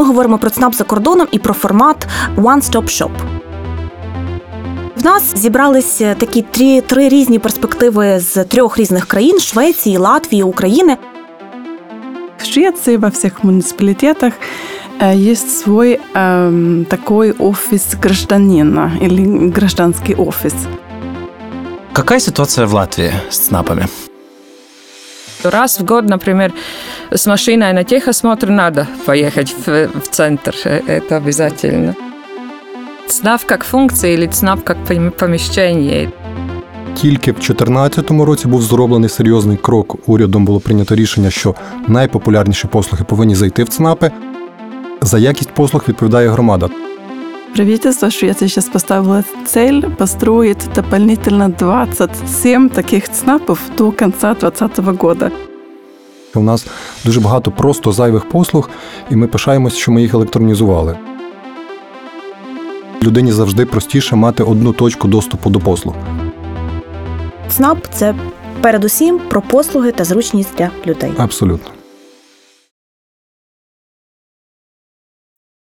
Ми говоримо про ЦНАП за кордоном і про формат One Stop Shop. В нас зібрались такі три, три різні перспективи з трьох різних країн: Швеції, Латвії, України. В Швеции во всех муниципалитетах э, есть свой эм, такой офис гражданина или гражданский офис. Какая ситуация в Латвии с ЦНАПами? Раз в год, например, с машиной на техосмотр надо поехать в, в центр. Э, Это обязательно. ЦНАП как функция или ЦНАП как пом- помещение. Тільки в 2014 році був зроблений серйозний крок. Урядом було прийнято рішення, що найпопулярніші послуги повинні зайти в ЦНАПи. За якість послуг відповідає громада. Правительство Швеции сейчас поставило цель построить дополнительно 27 таких ЦНАПов до конца 2020 года. У нас дуже багато просто зайвих послуг, і ми пишаємося, що ми їх електронізували. Людині завжди простіше мати одну точку доступу до послуг. ЦНАП це передусім про послуги та зручність для людей. Абсолютно.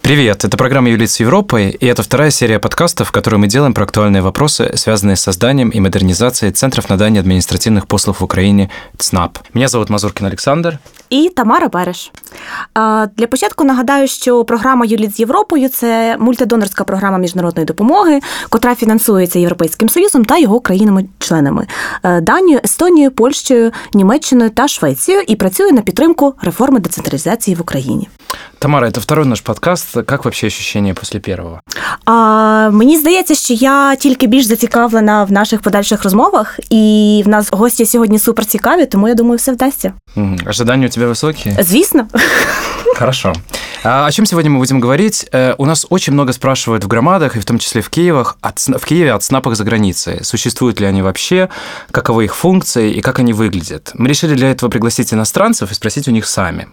Привет, это программа «Юлит с Европой», и это вторая серия подкастов, в которой мы делаем про актуальные вопросы, связанные с созданием и модернизацией Центров надания административных послуг в Украине ЦНАП. Меня зовут Мазуркин Александр. І Тамара Береш. А, Для початку нагадаю, що програма Юліт з Європою це мультидонорська програма міжнародної допомоги, котра фінансується Європейським Союзом та його країнами-членами Е, Данією, Естонією, Польщею, Німеччиною та Швецією і працює на підтримку реформи децентралізації в Україні. Тамара, это второй наш подкаст. Как вообще ощущения после первого? А мені здається, що я тільки більш зацікавлена в наших подальших розмовах, і в нас гості сьогодні супер цікаві, тому я думаю, все вдасться. Мгм. Ожидания у тебя высокие? Звісно. Хорошо. А о чем сегодня мы будем говорить? Э, У нас очень много спрашивают в громадах, и в том числе в Киевах, от, сна- в Киеве о ЦНАПах за границей. Существуют ли они вообще, каковы их функции и как они выглядят? Мы решили для этого пригласить иностранцев и спросить у них сами.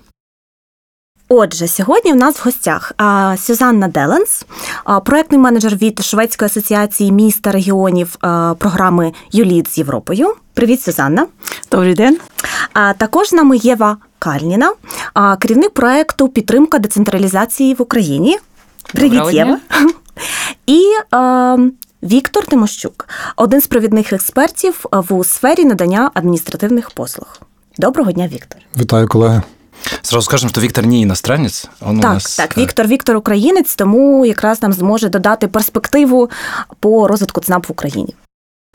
Отже, сьогодні в нас в гостях а, Сюзанна Деленс, а, проектний менеджер від Шведської асоціації міст та регіонів а, програми ЮЛІД з Європою. Привіт, Сюзанна. Добрый день. А також з нами Єва Кальніна, а, керівник проекту Підтримка децентралізації в Україні. Привіт, Доброго Єва. І а, Віктор Тимощук, один з провідних експертів в сфері надання адміністративних послуг. Доброго дня, Віктор. Вітаю, колеги. Сразу скажем, что Виктор не иностранец. Он у Так, нас, так, э, Віктор, Віктор українець, тому якраз нам зможе додати перспективу по розвитку ЦНАП в Україні.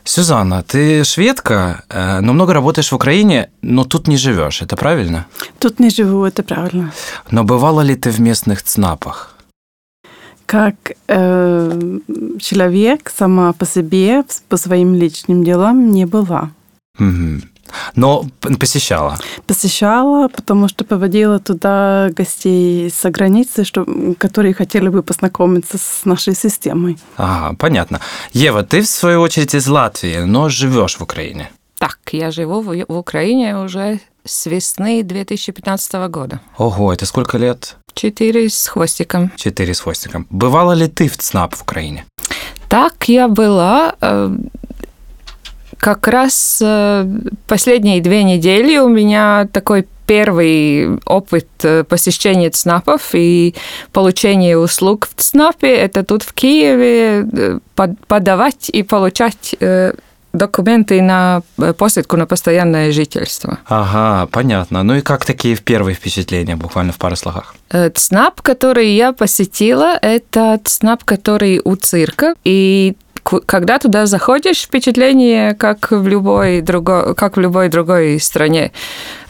Сюзанна, ты шведка, э, но много работаешь в Украине, но тут не живешь, это правильно? Тут не живу, это правильно. Но бывала ли ты в местных ЦНАПах? Как э, человек сама по себе, по своим личным делам не была. Мгм. Но посещала. Посещала, потому что поводила туда гостей с границы, что, которые хотели бы познакомиться с нашей системой. Ага, понятно. Ева, ты в свою очередь из Латвии, но живешь в Украине. Так, я живу в, в Украине уже с весны 2015 года. Ого, это сколько лет? Четыре с хвостиком. Четыре с хвостиком. Бывала ли ты в ЦНАП в Украине? Так я была э, как раз э, последние две недели у меня такой первый опыт э, посещения ЦНАПов и получения услуг в ЦНАПе. Это тут в Киеве э, под- подавать и получать документы на посадку на постоянное жительство. Ага, понятно. Ну и как такие первые впечатления, буквально в пару словах? ЦНАП, который я посетила, это ЦНАП, который у цирка. И когда туда заходишь, впечатление, как в любой другой, как в любой другой стране.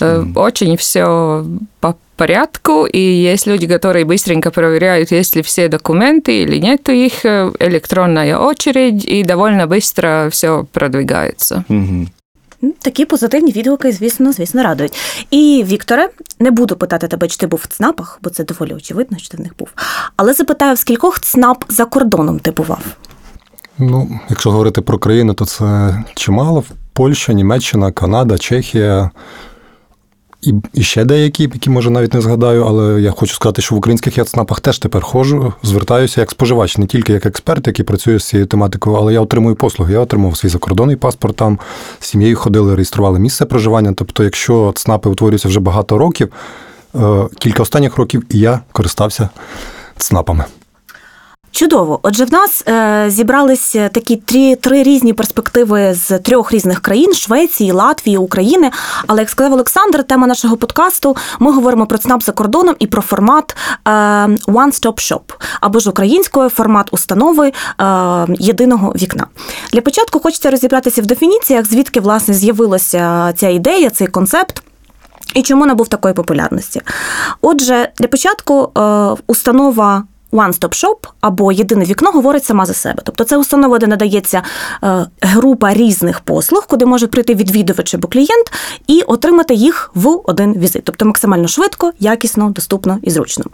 Э, Очень все по порядку, и есть люди, которые быстренько проверяют, есть ли все документы или нет их, э, электронная очередь, и довольно быстро все продвигается. Мгм. М, Такі позитивні відгуки, звісно, звісно, радують. І Вікторе, не буду питати тебе, чи ти був в ЦНАПах, бо це доволі очевидно, що ти в них був. Але запитаю, в скількох ЦНАП за кордоном ти бував? Ну, якщо говорити про країни, то це чимало. Польща, Німеччина, Канада, Чехія. І, і ще деякі, які може навіть не згадаю, але я хочу сказати, що в українських яцнапах теж тепер ходжу, звертаюся як споживач, не тільки як експерт, який працює з цією тематикою, але я отримую послуги. Я отримав свій закордонний паспорт там, з сім'єю ходили, реєстрували місце проживання. Тобто, якщо ЦНАПи утворюються вже багато років, Е, Кілька останніх років і я користався ЦНАПами. Чудово. Отже, в нас е, зібралися такі три, три різні перспективи з трьох різних країн: Швеції, Латвії, України. Але як сказав Олександр, тема нашого подкасту ми говоримо про ЦНАП за кордоном і про формат е, One Stop Shop, або ж українською формат установи е, єдиного вікна. Для початку хочеться розібратися в дефініціях, звідки власне з'явилася ця ідея, цей концепт. І чому набув такої популярності? Отже, для початку е, установа One-Stop Shop або єдине вікно говорить сама за себе. Тобто це установа, де надається е, група різних послуг, куди може прийти відвідувач або клієнт і отримати їх в один візит. Тобто максимально швидко, якісно, доступно і зручно.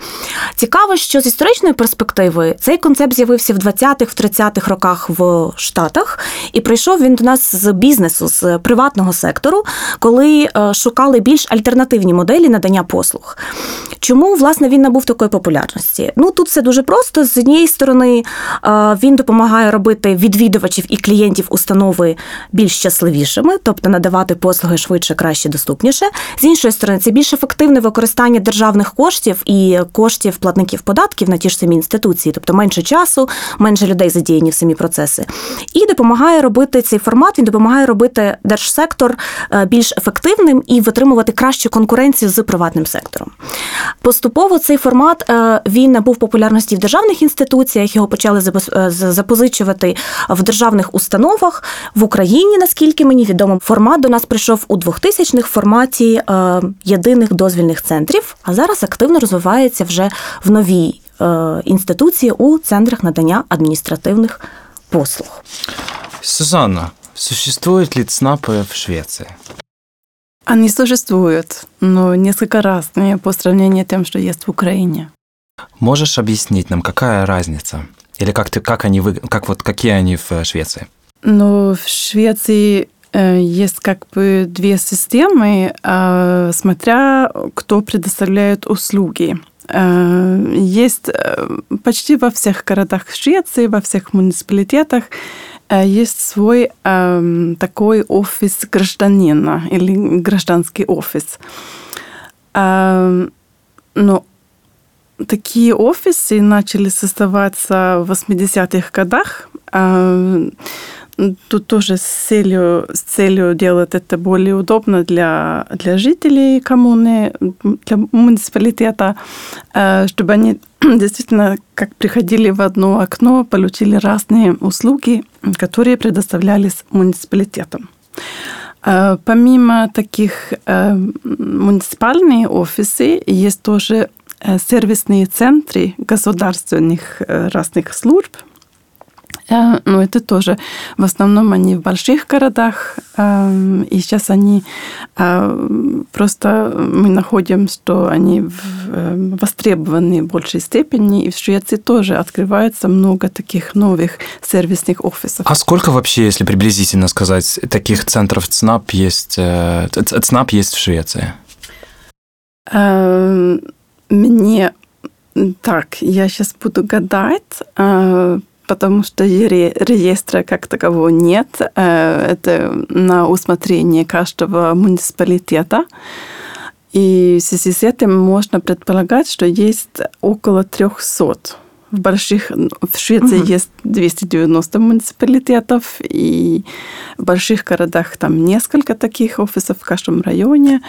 Цікаво, що з історичної перспективи цей концепт з'явився в 20-х, в 30-х роках в Штатах, і прийшов він до нас з бізнесу, з приватного сектору, коли е, шукали більш альтернативні моделі надання послуг. Чому власне він набув такої популярності? Ну тут все дуже просто. З однієї сторони, е, він допомагає робити відвідувачів і клієнтів установи більш щасливішими, тобто надавати послуги швидше, краще, доступніше. З іншої сторони, це більш ефективне використання державних коштів і коштів платників податків на ті ж самі інституції, тобто менше часу, менше людей задіяні в самі процеси. І допомагає робити цей формат. Він допомагає робити держсектор е, більш ефективним і витримувати кращу конкуренцію з приватним сектором. Поступово цей формат е, він набув популярності в державних інституціях. Його почали е, запозичувати в державних установах в Україні. Наскільки мені відомо, формат до нас прийшов у 2000-х в форматі е, єдиних дозвільних центрів, а зараз активно розвивається вже в новій е, інституції у центрах надання адміністративних послуг. Сюзанна, существуют ли ЦНАПы в Швеции? Они существуют, но несколько разные по сравнению с тем, что есть в Украине. Можешь объяснить нам, какая разница? Или как, ты, как они, вы- как вот, какие они в э, Швеции? Но в Швеции э, есть как бы две системы, э, смотря кто предоставляет услуги. Э, Есть э, почти во всех городах Швеции, во всех муниципалитетах э, есть свой эм, такой офис гражданина или гражданский офис. Эм, Но такие офисы начали создаваться в 80-х годах. А, Тут тоже с целью, с целью делать это более удобно для, для жителей коммуны, для муниципалитета, а, чтобы они действительно как приходили в одно окно, получили разные услуги, которые предоставлялись муниципалитетом. А, Помимо таких э, муниципальные офисы, есть тоже сервисные центры государственных э, разных служб. Э, Но это тоже в основном они в больших городах, э, и сейчас они э, просто мы находим, что они э, востребованы в большей степени, и в Швеции тоже открывается много таких новых сервисных офисов. А сколько вообще, если приблизительно сказать, таких центров ЦНАП есть, э, ЦНАП есть в Швеции? Мне так, я сейчас буду гадать, э, потому что ре- реестра как такового нет. Э, Это на усмотрение каждого муниципалитета. И в связи с этим можно предполагать, что есть около 300 в больших в Швеции Мгм. есть 290 муниципалитетов, и в больших городах там несколько таких офисов в каждом районе.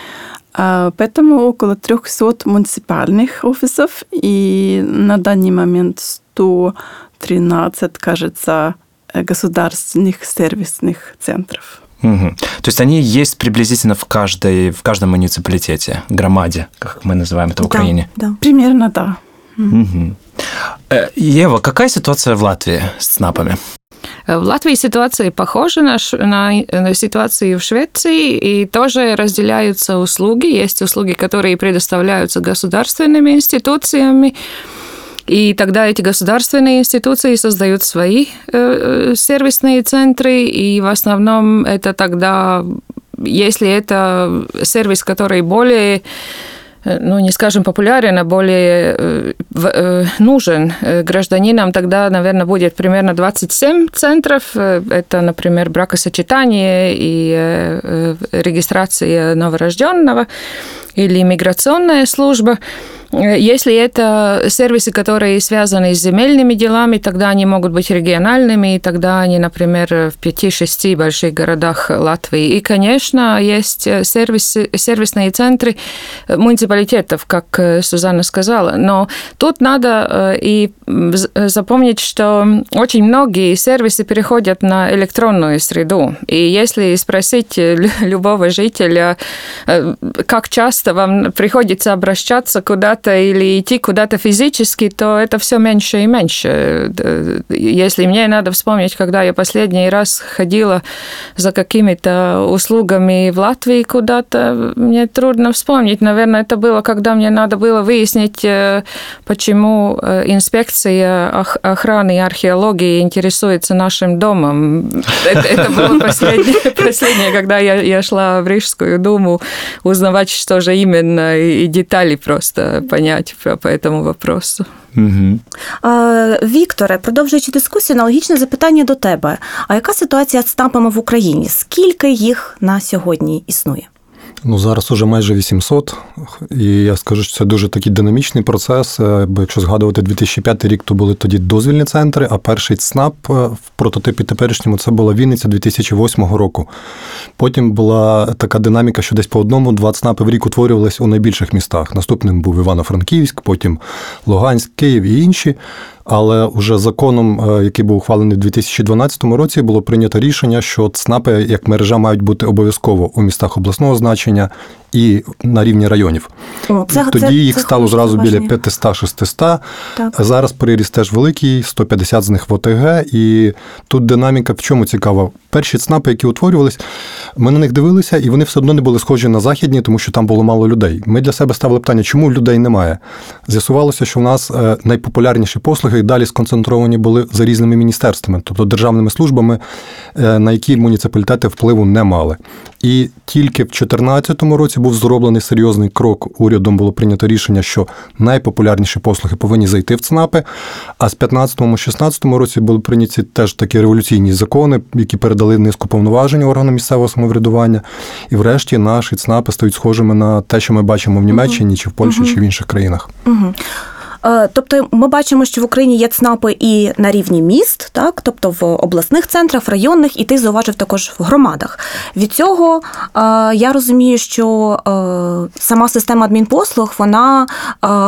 А, Поэтому около 300 муниципальных офисов, и на данный момент 113, кажется, государственных сервисных центров. Мгм. То есть они есть приблизительно в, каждой, в каждом муниципалитете, громаде, как мы называем это в Украине. Да, да. Примерно, да. Э, Ева, какая ситуация в Латвии с ЦНАПами? В Латвии ситуация похожа на, на, на ситуации в Швеции, и тоже разделяются услуги. Есть услуги, которые предоставляются государственными институциями, и тогда эти государственные институции создают свои э, э, сервисные центры, и в основном это тогда, если это сервис, который более ну, не скажем популярен, а более э, нужен гражданинам, тогда, наверное, будет примерно 27 центров. Это, например, бракосочетание и регистрация новорожденного или иммиграционная служба. Если это сервисы, которые связаны с земельными делами, тогда они могут быть региональными, и тогда они, например, в 5-6 больших городах Латвии. И, конечно, есть сервисы, сервисные центры муниципалитетов, как Сузанна сказала. Но тут надо и запомнить, что очень многие сервисы переходят на электронную среду. И если спросить любого жителя, как часто вам приходится обращаться куда-то или идти куда-то физически, то это все меньше и меньше. Если мне надо вспомнить, когда я последний раз ходила за какими-то услугами в Латвии куда-то, мне трудно вспомнить. Наверное, это было, когда мне надо было выяснить, э, почему э, инспекция охраны и археологии интересуется нашим домом. Это, это было последнее, последнее когда я, я шла в Рижскую думу узнавать, что же именно, и детали просто понять по этому вопросу. Угу. Вікторе, продовжуючи дискусію, аналогічне запитання до тебе. А яка ситуація з ЦНАПами в Україні? Скільки їх на сьогодні існує? Ну, зараз уже майже 800, і я скажу, що це дуже такий динамічний процес. Е, бо якщо згадувати 2005 рік, то були тоді дозвільні центри, а перший ЦНАП е, в прототипі теперішньому це була Вінниця 2008 року. Потім була така динаміка, що десь по одному-два ЦНАПи в рік утворювалися у найбільших містах. Наступним був Івано-Франківськ, потім Луганськ, Київ і інші. Але вже законом, е, який був ухвалений в 2012 році, було прийнято рішення, що ЦНАПи як мережа мають бути обов'язково у містах обласного значення і на рівні районів. О, це, Тоді це, їх це стало зразу біля 500-600. Зараз приріст теж великий, 150 з них в ОТГ. І тут динаміка в чому цікава? Перші ЦНАПи, які утворювались, ми на них дивилися, і вони все одно не були схожі на західні, тому що там було мало людей. Ми для себе ставили питання, чому людей немає. З'ясувалося, що в нас е, найпопулярніші послуги далі сконцентровані були за різними міністерствами, тобто державними службами, е, на які муніципалітети впливу не мали. І тільки в 2014 році був зроблений серйозний крок. Урядом було прийнято рішення, що найпопулярніші послуги повинні зайти в ЦНАПи. А з 15-16 році були прийняті теж такі революційні закони, які передали низку повноважень органам місцевого самоврядування. І, врешті, наші ЦНАПи стають схожими на те, що ми бачимо в Німеччині, чи в Польщі, угу. чи в інших країнах. Угу. Е, тобто ми бачимо, що в Україні є ЦНАПи і на рівні міст, так тобто в обласних центрах, в районних, і ти зауважив також в громадах. Від цього е, я розумію, що е, сама система адмінпослуг вона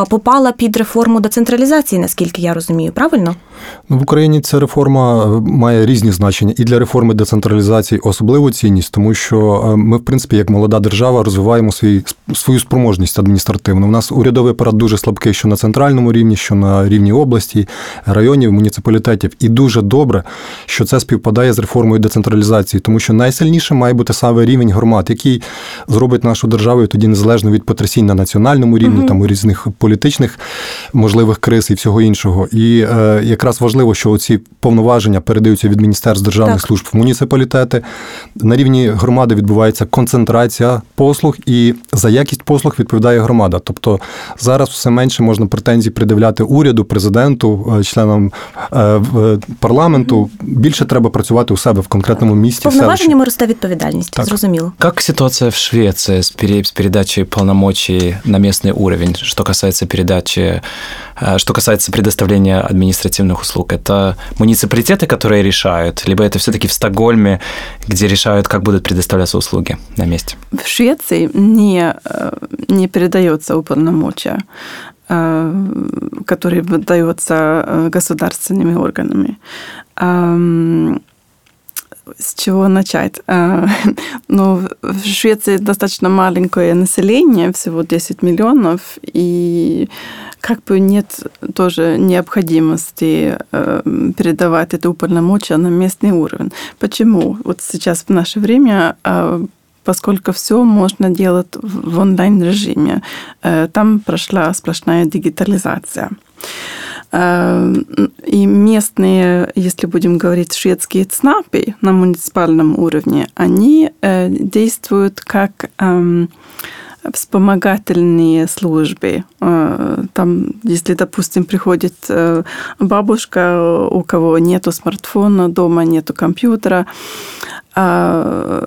попала під реформу децентралізації, наскільки я розумію, правильно? Ну, В Україні ця реформа має різні значення і для реформи децентралізації особливу цінність, тому що ми, в принципі, як молода держава, розвиваємо свій, свою спроможність адміністративну. У нас урядовий апарат дуже слабкий, що на центральному місцевому рівні, що на рівні області, районів, муніципалітетів. І дуже добре, що це співпадає з реформою децентралізації, тому що найсильніше має бути саме рівень громад, який зробить нашу державу тоді незалежно від потрясінь на національному рівні, угу. там у різних політичних можливих криз і всього іншого. І е, якраз важливо, що ці повноваження передаються від міністерств державних так. служб в муніципалітети. На рівні громади відбувається концентрація послуг, і за якість послуг відповідає громада. Тобто зараз все менше можна претензій придивляти уряду, президенту, е, членам е, парламенту. Більше треба працювати у себе в конкретному місті. Повноваженнями росте відповідальність. Так. Зрозуміло. Как ситуация в Швеции с, с передачей полномочий на местный уровень, что касается передачи, э, что касается предоставления административных услуг? Это муниципалитеты, которые решают, либо это все-таки в Стокгольме, где решают, как будут предоставляться услуги на месте? В Швеции не, э, не передается уполномочия. Э, который выдается э, государственными органами. С чего начать? Э, ну, в Швеции достаточно маленькое население, всего 10 миллионов, и как бы нет тоже необходимости передавать это уполномочия на местный уровень. Почему? Вот сейчас в наше время поскольку все можно делать в онлайн-режиме. Э, там прошла сплошная дигитализация. Э, и местные, если будем говорить шведские ЦНАПы на муниципальном уровне, они э, действуют как эм, вспомогательные службы. Там, если, допустим, приходит бабушка, у кого нету смартфона, дома нету компьютера, а,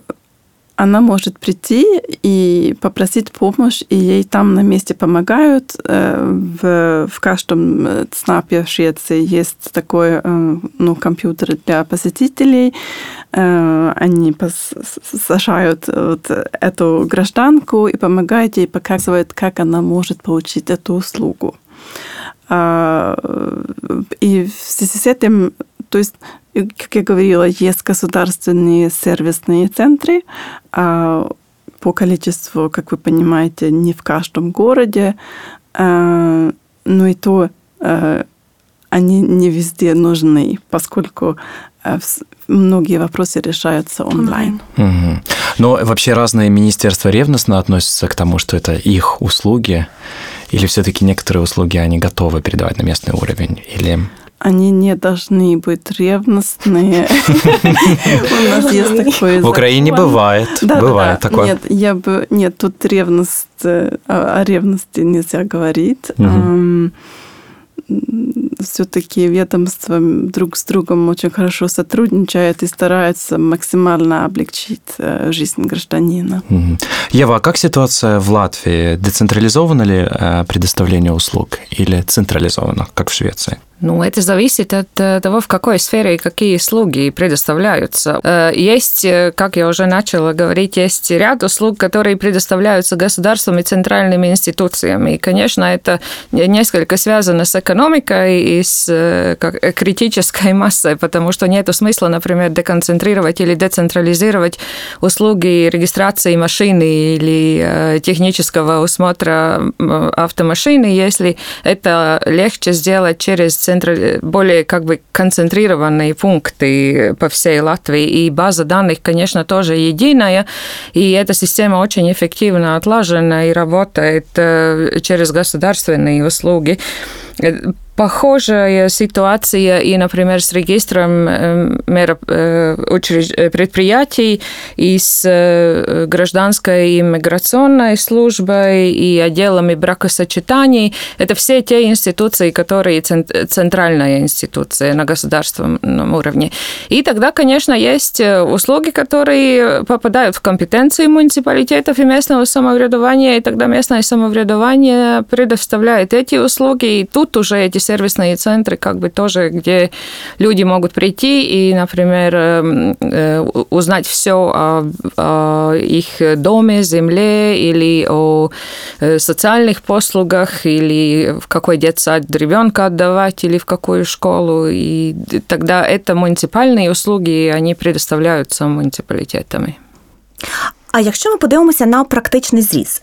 она может прийти и попросить помощь, и ей там на месте помогают. Э, В, в каждом э, ЦНАПе в Швеции есть такой э, ну, компьютер для посетителей. Они сажают вот эту гражданку и помогают ей, показывают, как она может получить эту услугу. А, И в связи с этим, то есть, и, как я говорила, есть государственные сервисные центры, а по количеству, как вы понимаете, не в каждом городе, а, но и то а, они не везде нужны, поскольку а, многие вопросы решаются онлайн. Мгм. Но вообще разные министерства ревностно относятся к тому, что это их услуги, или все-таки некоторые услуги они готовы передавать на местный уровень? Или Они не должны быть ревностные. У нас есть такой в Украине бывает, бывает такое. Нет, я бы... Нет, тут ревность... э, О ревности нельзя говорить. Все-таки ведомства друг с другом очень хорошо сотрудничают и стараются максимально облегчить э, жизнь гражданина. Ева, а как ситуация в Латвии? Децентрализовано ли э, предоставление услуг или централизовано, как в Швеции? Ну, это зависит от э, того, в какой сфере и какие услуги предоставляются. Э, Есть, э, как я уже начала говорить, есть ряд услуг, которые предоставляются государством и центральными институциями. И, конечно, это несколько связано с экономикой и с как, критической массой, потому что нет смысла, например, деконцентрировать или децентрализировать услуги регистрации машины или технического осмотра м, автомашины, если это легче сделать через центра- более как бы концентрированные пункты по всей Латвии. И база данных, конечно, тоже единая, и эта система очень эффективно отлажена и работает э, через государственные услуги. Похожая ситуация и, например, с регистром э, мера- э, э, предприятий и с гражданской иммиграционной службой и отделами бракосочетаний. Это все те институции, которые цен- центральная институция на государственном уровне. И тогда, конечно, есть услуги, которые попадают в компетенции муниципалитетов и местного самоврядования, и тогда местное самоврядование предоставляет эти услуги, и тут уже эти сервисные центры, как бы тоже, где люди могут прийти и, например, эм, э, узнать все о, о их доме, земле или о э, социальных послугах, или в какой детсад ребенка отдавать, или в какую школу. И тогда это муниципальные услуги, они предоставляются муниципалитетами. А якщо ми подивимося на практичний зріз.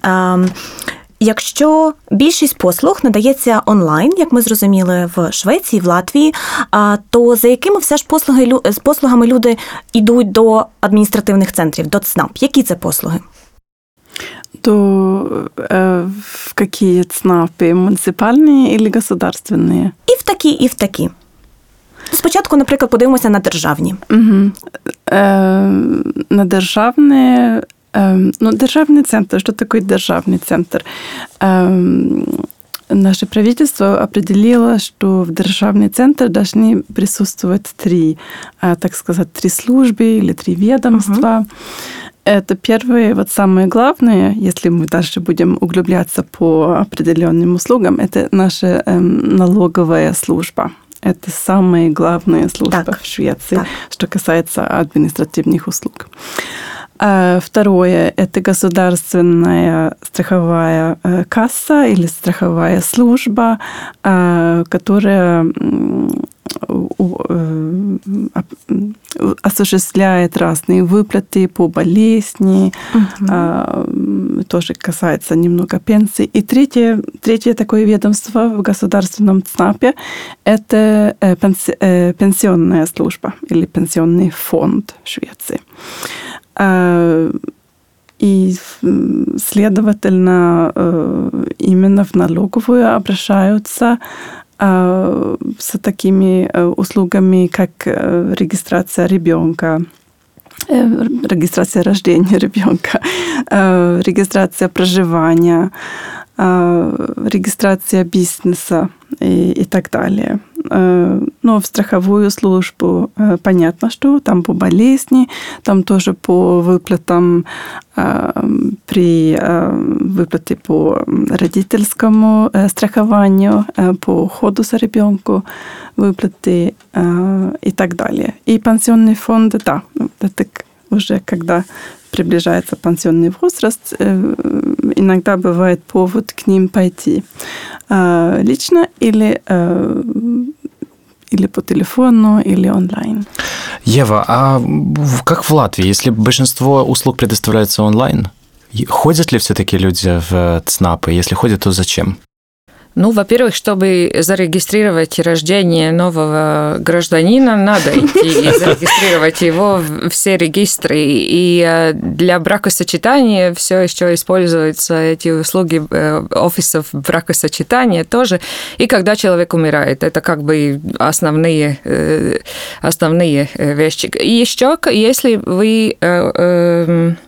ем, Якщо більшість послуг надається онлайн, як ми зрозуміли в Швеції, в Латвії, а, то за якими все ж послуги лю- з послугами люди йдуть до адміністративних центрів, до ЦНАП? Які це послуги? То э, в какие ЦНАПы? Муниципальные или государственные? І в такі, і в такі. Спочатку, наприклад, подивимося на державні. Угу. Э, на державные... ну, державный центр. Что такое державный центр? Наше правительство определило, что в державный центр должны присутствовать три, э, так сказать, три службы или три ведомства. Это первое, вот самое главное, если мы дальше будем углубляться по определенным услугам, это наша эм, налоговая служба. Это самая главная служба Так. в Швеции, Так. что касается административных услуг. А Второе – это государственная страховая э, касса или страховая служба, а, которая э, осуществляет разные выплаты по болезни, а, м, тоже касается немного пенсий. И третье, третье такое ведомство в государственном ЦНАПе – это э, пенси- э, пенсионная служба или пенсионный фонд Швеции. А, И, следовательно, э, именно в налоговую обращаются а, с такими э, услугами, как э, регистрация ребенка, э, регистрация рождения ребенка, э, регистрация проживания, э, регистрация бизнеса и, и так далее. Э, Но в страховую службу э, понятно, что там по болезни, там тоже по выплатам э, при выплате по родительскому страхованию, по уходу за ребенку, выплаты и так далее. И пенсионные фонды, да, это уже когда приближается пенсионный возраст, иногда бывает повод к ним пойти лично или или по телефону, или онлайн. Ева, а как в Латвии, если большинство услуг предоставляется онлайн, ходят ли все-таки люди в ЦНАПы? Если ходят, то зачем? Ну, во-первых, чтобы зарегистрировать рождение нового гражданина, надо идти и зарегистрировать его в все регистры. И э, для бракосочетания все еще используются эти услуги э, офисов бракосочетания тоже. И когда человек умирает, это как бы основные, э, основные вещи. И еще, если вы эм,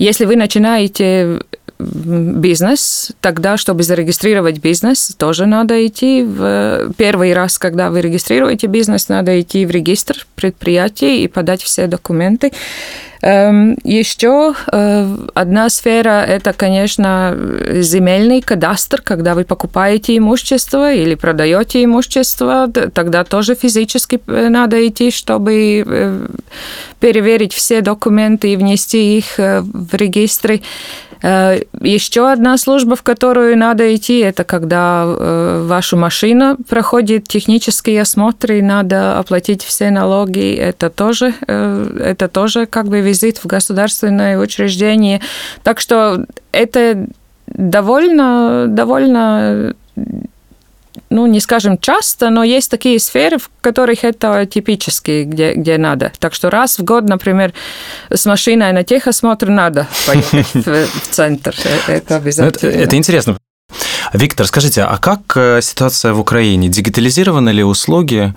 если вы начинаете бизнес, тогда, чтобы зарегистрировать бизнес, тоже надо идти в первый раз, когда вы регистрируете бизнес, надо идти в регистр предприятий и подать все документы. Эм, Еще э, одна сфера – это, конечно, земельный кадастр, когда вы покупаете имущество или продаете имущество, тогда тоже физически э, надо идти, чтобы э, переверить все документы и внести их в регистры. Э, Еще одна служба, в которую надо идти, это когда э, ваша машина проходит технические осмотры, надо оплатить все налоги. Это тоже, э, это тоже как бы визит в государственное учреждение. Так что это довольно, довольно ну, не скажем часто, но есть такие сферы, в которых это типически, где, где надо. Так что раз в год, например, с машиной на техосмотр надо поехать в, в центр. Э, это обязательно. Это, это интересно. Виктор, скажите, а как э, ситуация в Украине? Дигитализированы ли услуги,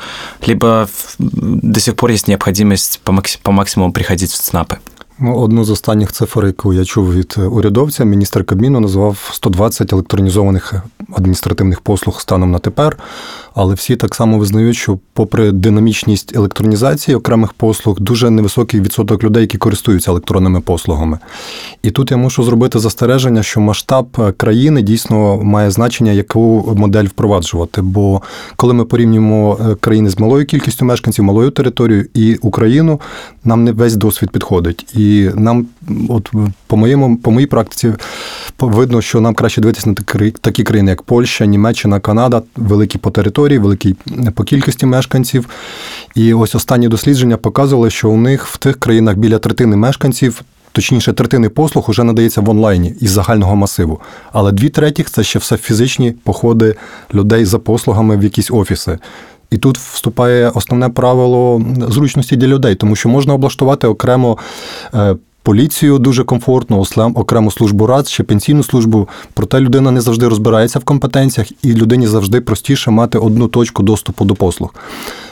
либо до сих пор есть необходимость по, по максимуму приходить в ЦНАПы? Ну, одну з останніх цифр, яку я чув від урядовця, міністр Кабміну назвав 120 електронізованих адміністративних послуг станом на тепер. Але всі так само визнають, що, попри динамічність електронізації окремих послуг, дуже невисокий відсоток людей, які користуються електронними послугами. І тут я мушу зробити застереження, що масштаб країни дійсно має значення, яку модель впроваджувати. Бо коли ми порівнюємо країни з малою кількістю мешканців, малою територією і Україну, нам не весь досвід підходить. І нам, от по моєму, по моїй практиці, видно, що нам краще дивитися на такі країни, як Польща, Німеччина, Канада, великі по території, великі по кількості мешканців. І ось останні дослідження показували, що у них в тих країнах біля третини мешканців. Точніше, третини послуг вже надається в онлайні із загального масиву. Але дві третіх це ще все фізичні походи людей за послугами в якісь офіси. І тут вступає основне правило зручності для людей, тому що можна облаштувати окремо. Поліцію дуже комфортно, окрему службу рад, ще пенсійну службу. Проте людина не завжди розбирається в компетенціях, і людині завжди простіше мати одну точку доступу до послуг.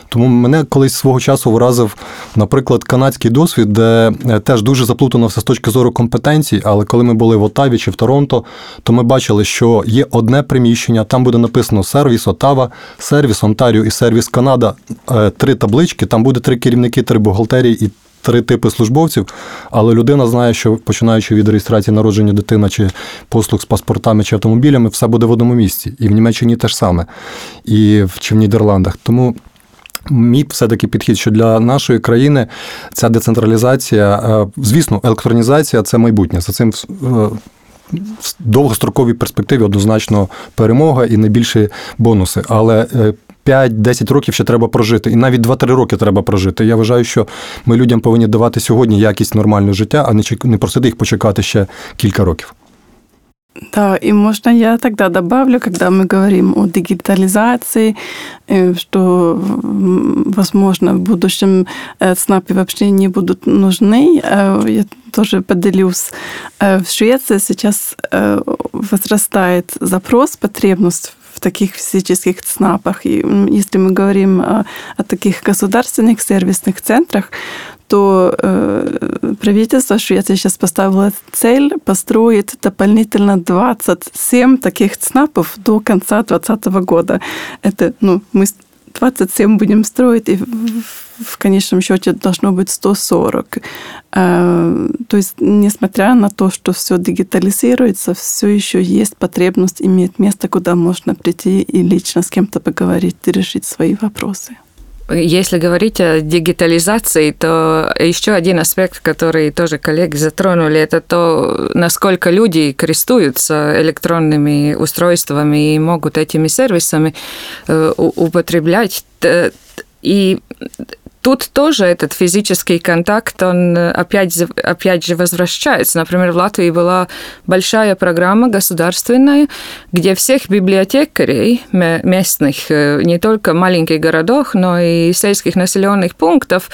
Тому мене колись свого часу вразив, наприклад, канадський досвід, де теж дуже заплутано все з точки зору компетенцій. Але коли ми були в Отаві чи в Торонто, то ми бачили, що є одне приміщення, там буде написано сервіс Отава, сервіс Онтаріо і сервіс Канада. Три таблички, там буде три керівники, три бухгалтерії і три типи службовців, але людина знає, що починаючи від реєстрації народження дитини чи послуг з паспортами чи автомобілями, все буде в одному місці. І в Німеччині теж саме, і в, чи в Нідерландах. Тому. Мій все-таки підхід, що для нашої країни ця децентралізація, е, звісно, електронізація це майбутнє. За цим е, в довгостроковій перспективі однозначно перемога і найбільші бонуси. Але е, 5-10 років ще треба прожити, і навіть 2-3 роки треба прожити. Я вважаю, що ми людям повинні давати сьогодні якість нормального життя, а не просити їх почекати ще кілька років. Да, и можно я тогда добавлю, когда мы говорим о дигитализации, э, что, возможно, в будущем СНАПы вообще не будут нужны. Э, я тоже поделюсь. Э, в Швеции сейчас возрастает запрос, потребность в таких физических ЦНАПах. И если мы говорим о, о таких государственных сервисных центрах, что э, правительство Швеции сейчас поставило цель построить дополнительно 27 таких ЦНАПов до конца 2020 года. Это, ну, мы 27 будем строить, и в конечном счете должно быть 140. Э, то есть, несмотря на то, что все дигитализируется, все еще есть потребность иметь место, куда можно прийти и лично с кем-то поговорить и решить свои вопросы. Если говорить о дигитализации, то еще один аспект, который тоже коллеги затронули, это то, насколько люди крестуются электронными устройствами и могут этими сервисами э, употреблять. И Тут тоже этот физический контакт, он э, опять, опять же возвращается. Например, в Латвии была большая программа государственная, где всех библиотекарей местных, э, не только маленьких городах, но и сельских населенных пунктов,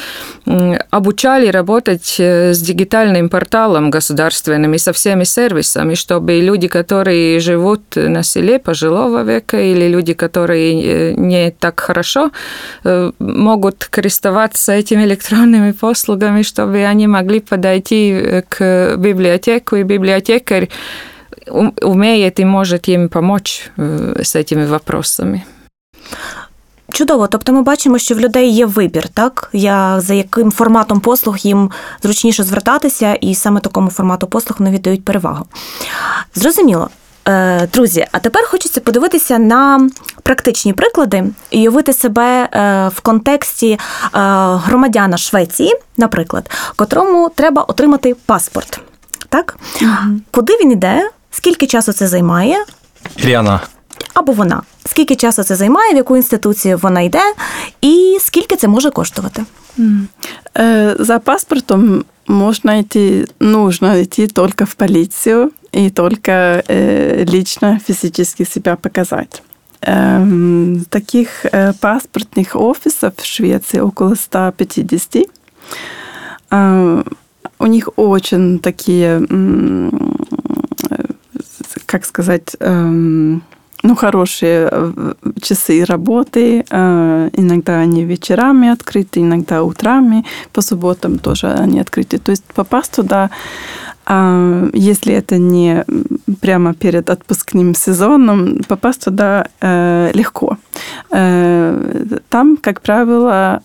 обучали работать э, с дигитальным порталом государственным и со всеми сервисами, чтобы люди, которые живут на селе пожилого века или люди, которые не так хорошо могут крестовать пользоваться этими электронными послугами, чтобы они могли подойти э, к библиотеку, и библиотекарь умеет и может їм помочь э, з цими вопросами. Чудово, тобто ми бачимо, що в людей є вибір, так я за яким форматом послуг їм зручніше звертатися, і саме такому формату послуг вони віддають перевагу. Зрозуміло. Е, друзі, а тепер хочеться подивитися на практичні приклади і уявити себе е, в контексті е, громадяна Швеції, наприклад, котрому треба отримати паспорт. Так? Угу. Куди він іде? Скільки часу це займає? Іліана. Або вона. Скільки часу це займає, в яку інституцію вона йде, і скільки це може коштувати? За паспортом можно идти, нужно идти только в полицию и только э, лично физически себя показать. Эм, таких э, паспортных офисов в Швеции около 150. Э, у них очень такие, как сказать, э, ну, хорошие э, часы работы. Э, иногда они вечерами открыты, иногда утрами. По субботам тоже они открыты. То есть попасть туда, а, если это не прямо перед отпускным сезоном, попасть туда э, легко. Там, как правило,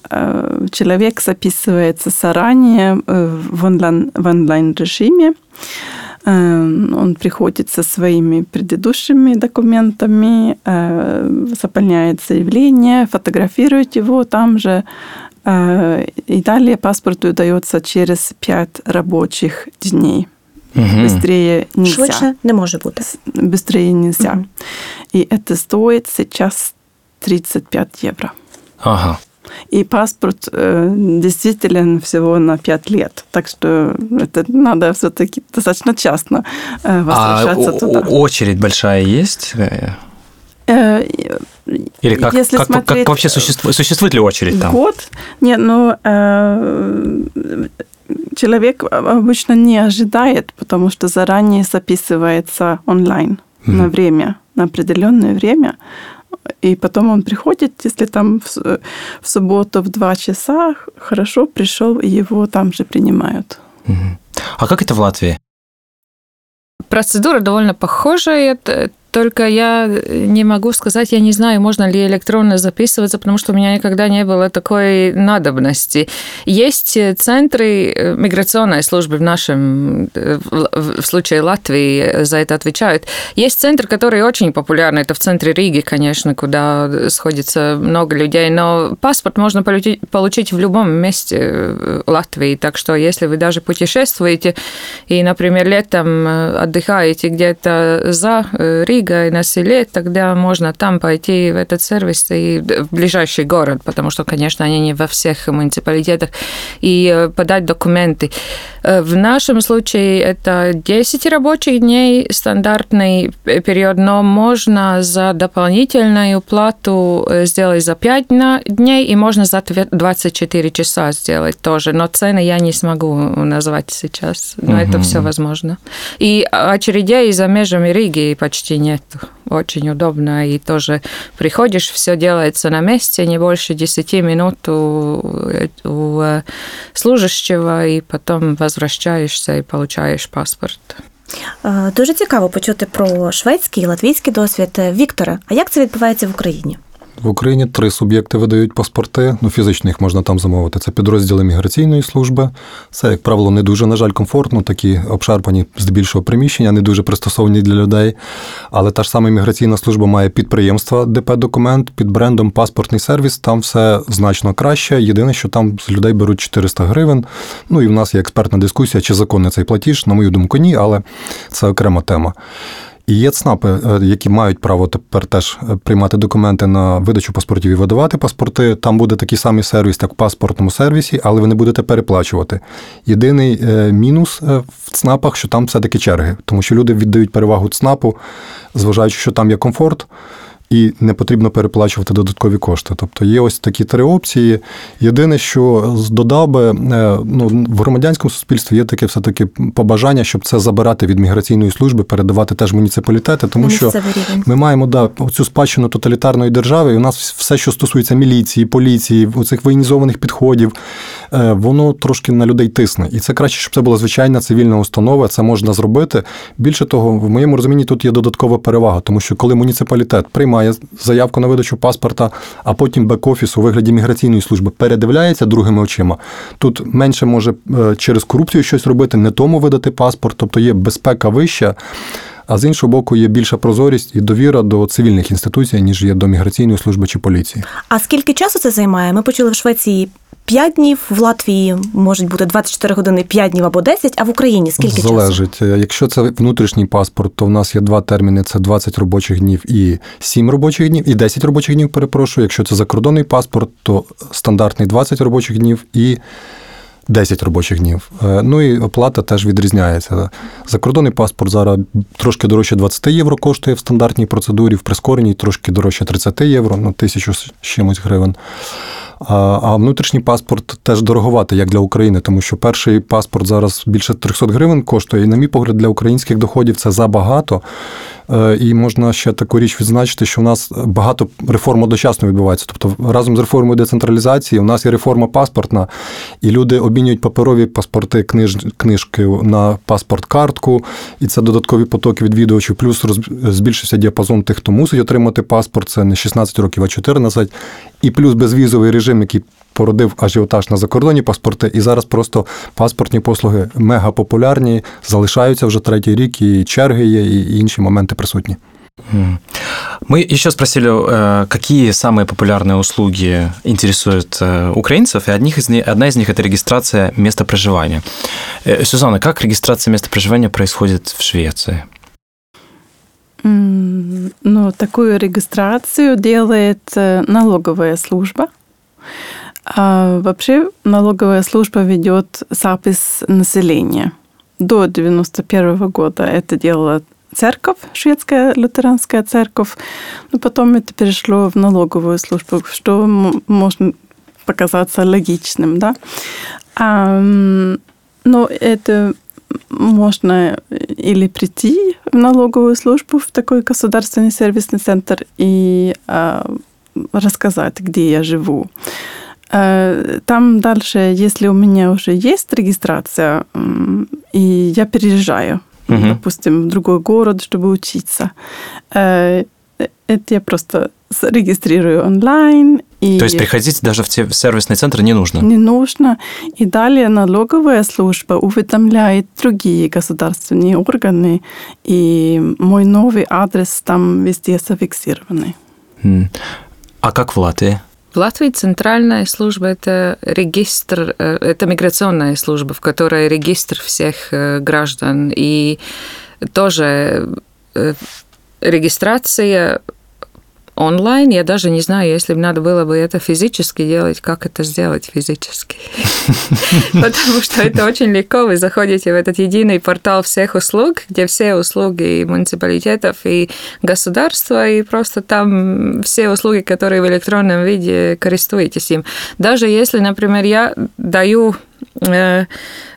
человек записывается заранее в онлайн-режиме. Эм, он приходит со своими предыдущими документами, э, заполняет заявление, фотографирует его там же. Э, и далее паспорт выдается через 5 рабочих дней. Угу. Быстрее нельзя. Швидше не може бути. Быстрее нельзя. Угу. И это стоит сейчас 35 евро. Ага. И паспорт э, действителен всего на 5 лет. Так что это надо все-таки достаточно часто э, возвращаться а туда. очередь большая есть? Э, Или как, Если как, смотреть, как вообще существует, существует ли очередь там? Год? Нет, ну, э, человек обычно не ожидает, потому что заранее записывается онлайн mm-hmm. на время, на определенное время и потом он приходит, если там в, в субботу в 2 часа, хорошо пришел, и его там же принимают. А как это в Латвии? Процедура довольно похожая. Только я не могу сказать, я не знаю, можно ли электронно записываться, потому что у меня никогда не было такой надобности. Есть центры э, миграционной службы в нашем, э, в случае Латвии за это отвечают. Есть центр, который очень популярный, это в центре Риги, конечно, куда сходится много людей, но паспорт можно получить в любом месте э, Латвии, так что если вы даже путешествуете и, например, летом отдыхаете где-то за Ригой, Ригой на селе, тогда можно там пойти в этот сервис и в ближайший город, потому что, конечно, они не во всех муниципалитетах, и э, подать документы. Э, в нашем случае это 10 рабочих дней, стандартный период, но можно за дополнительную плату э, сделать за 5 дней, и можно за 24 часа сделать тоже, но цены я не смогу назвать сейчас, но угу. это все возможно. И очередей за межами Риги почти нет нет очень удобно, и тоже приходишь, все делается на месте, не больше 10 минут у, у э, служащего, и потом возвращаешься и получаешь паспорт. Е, Дуже цікаво почути про шведський і латвійський досвід. Віктора. Вікторе, а як це відбувається в Україні? В Україні три суб'єкти видають паспорти. Ну, фізично їх можна там замовити. Це підрозділи міграційної служби. Це, як правило, не дуже, на жаль, комфортно, такі обшарпані здебільшого приміщення, не дуже пристосовані для людей. Але та ж сама міграційна служба має підприємства, ДП документ під брендом паспортний сервіс. Там все значно краще. Єдине, що там з людей беруть 400 гривень. Ну і в нас є експертна дискусія, чи законний цей платіж. На мою думку, ні, але це окрема тема. І є ЦНАПи, е, які мають право тепер теж е, приймати документи на видачу паспортів і видавати паспорти. Там буде такий самий сервіс, як в паспортному сервісі, але ви не будете переплачувати. Єдиний е, мінус в ЦНАПах, що там все-таки черги, тому що люди віддають перевагу ЦНАПу, зважаючи, що там є комфорт. І не потрібно переплачувати додаткові кошти. Тобто є ось такі три опції. Єдине, що додав би ну, в громадянському суспільстві є таке все-таки побажання, щоб це забирати від міграційної служби, передавати теж муніципалітети, тому що ми маємо да, цю спадщину тоталітарної держави, і у нас все, що стосується міліції, поліції, оцих воєнізованих підходів, воно трошки на людей тисне. І це краще, щоб це була звичайна цивільна установа, це можна зробити. Більше того, в моєму розумінні тут є додаткова перевага, тому що коли муніципалітет приймає має заявку на видачу паспорта, а потім бек-офіс у вигляді міграційної служби передивляється другими очима. Тут менше може через корупцію щось робити, не тому видати паспорт, тобто є безпека вища. А з іншого боку, є більша прозорість і довіра до цивільних інституцій, ніж є до міграційної служби чи поліції. А скільки часу це займає? Ми почули в Швеції 5 днів, в Латвії можуть бути 24 години 5 днів або 10, а в Україні скільки часу? Залежить. Якщо це внутрішній паспорт, то в нас є два терміни: це 20 робочих днів і 7 робочих днів, і 10 робочих днів, перепрошую. Якщо це закордонний паспорт, то стандартний 20 робочих днів і 10 робочих днів. Ну і оплата теж відрізняється. Закордонний паспорт зараз трошки дорожче 20 євро коштує в стандартній процедурі, в прискореній трошки дорожче 30 євро, ну тисячу з чимось гривень. А внутрішній паспорт теж дороговатий, як для України, тому що перший паспорт зараз більше 300 гривень коштує. І, на мій погляд, для українських доходів це забагато. І можна ще таку річ відзначити, що у нас багато реформ одночасно відбувається. Тобто разом з реформою децентралізації у нас є реформа паспортна, і люди обмінюють паперові паспорти, книж, книжки на паспорт-картку, і це додаткові потоки відвідувачів. Плюс роз, збільшився діапазон тих, хто мусить отримати паспорт. Це не 16 років, а 14. І плюс безвізовий режим, який породив ажіотаж на закордонні паспорти, і зараз просто паспортні послуги мега популярні, залишаються вже третій рік, і черги є, і інші моменти присутні. Мы еще спросили, какие самые популярные услуги интересуют украинцев, и одних из них, одна из них – это регистрация места проживания. Сюзанна, как регистрация места проживания происходит в Швеции? Ну, такую регистрацию делает налоговая служба. А вообще налоговая служба ведет запись населения. До 1991 года это делала церковь, шведская лютеранская церковь, но потом это перешло в налоговую службу, что может показаться логичным, да. А, но это можно или прийти в налоговую службу, в такой государственный сервисный центр и а, рассказать, где я живу. Там дальше, если у меня уже есть регистрация, и я переезжаю, угу. допустим, в другой город, чтобы учиться, это я просто регистрирую онлайн. И То есть приходить даже в сервисный центр не нужно? Не нужно. И далее налоговая служба уведомляет другие государственные органы, и мой новый адрес там везде зафиксированный. А как в Латвии? В Латвии центральная служба – это регистр, это миграционная служба, в которой регистр всех граждан. И тоже регистрация онлайн. Я даже не знаю, если бы надо было бы это физически делать, как это сделать физически. Потому что это очень легко. Вы заходите в этот единый портал всех услуг, где все услуги муниципалитетов и государства, и просто там все услуги, которые в электронном виде користуетесь им. Даже если, например, я даю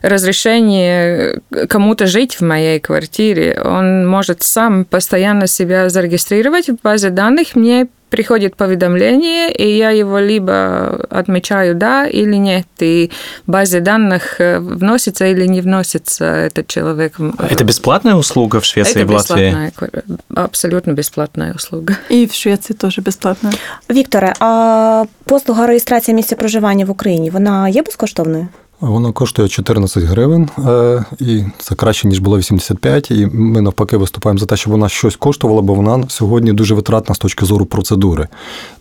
разрешение кому-то жить в моей квартире. Он может сам постоянно себя зарегистрировать в базе данных. Мне приходит поведомление, и я его либо отмечаю да или нет, и в базе данных э, вносится или не вносится этот человек. Это бесплатная услуга в Швеции Это и в Латвии? бесплатная, абсолютно бесплатная услуга. И в Швеции тоже бесплатно. Вікторе, а послуга реєстрації місця проживання в Україні вона є безкоштовною? Воно коштує 14 гривень, е, і це краще, ніж було 85. І ми навпаки виступаємо за те, щоб вона щось коштувала, бо вона сьогодні дуже витратна з точки зору процедури.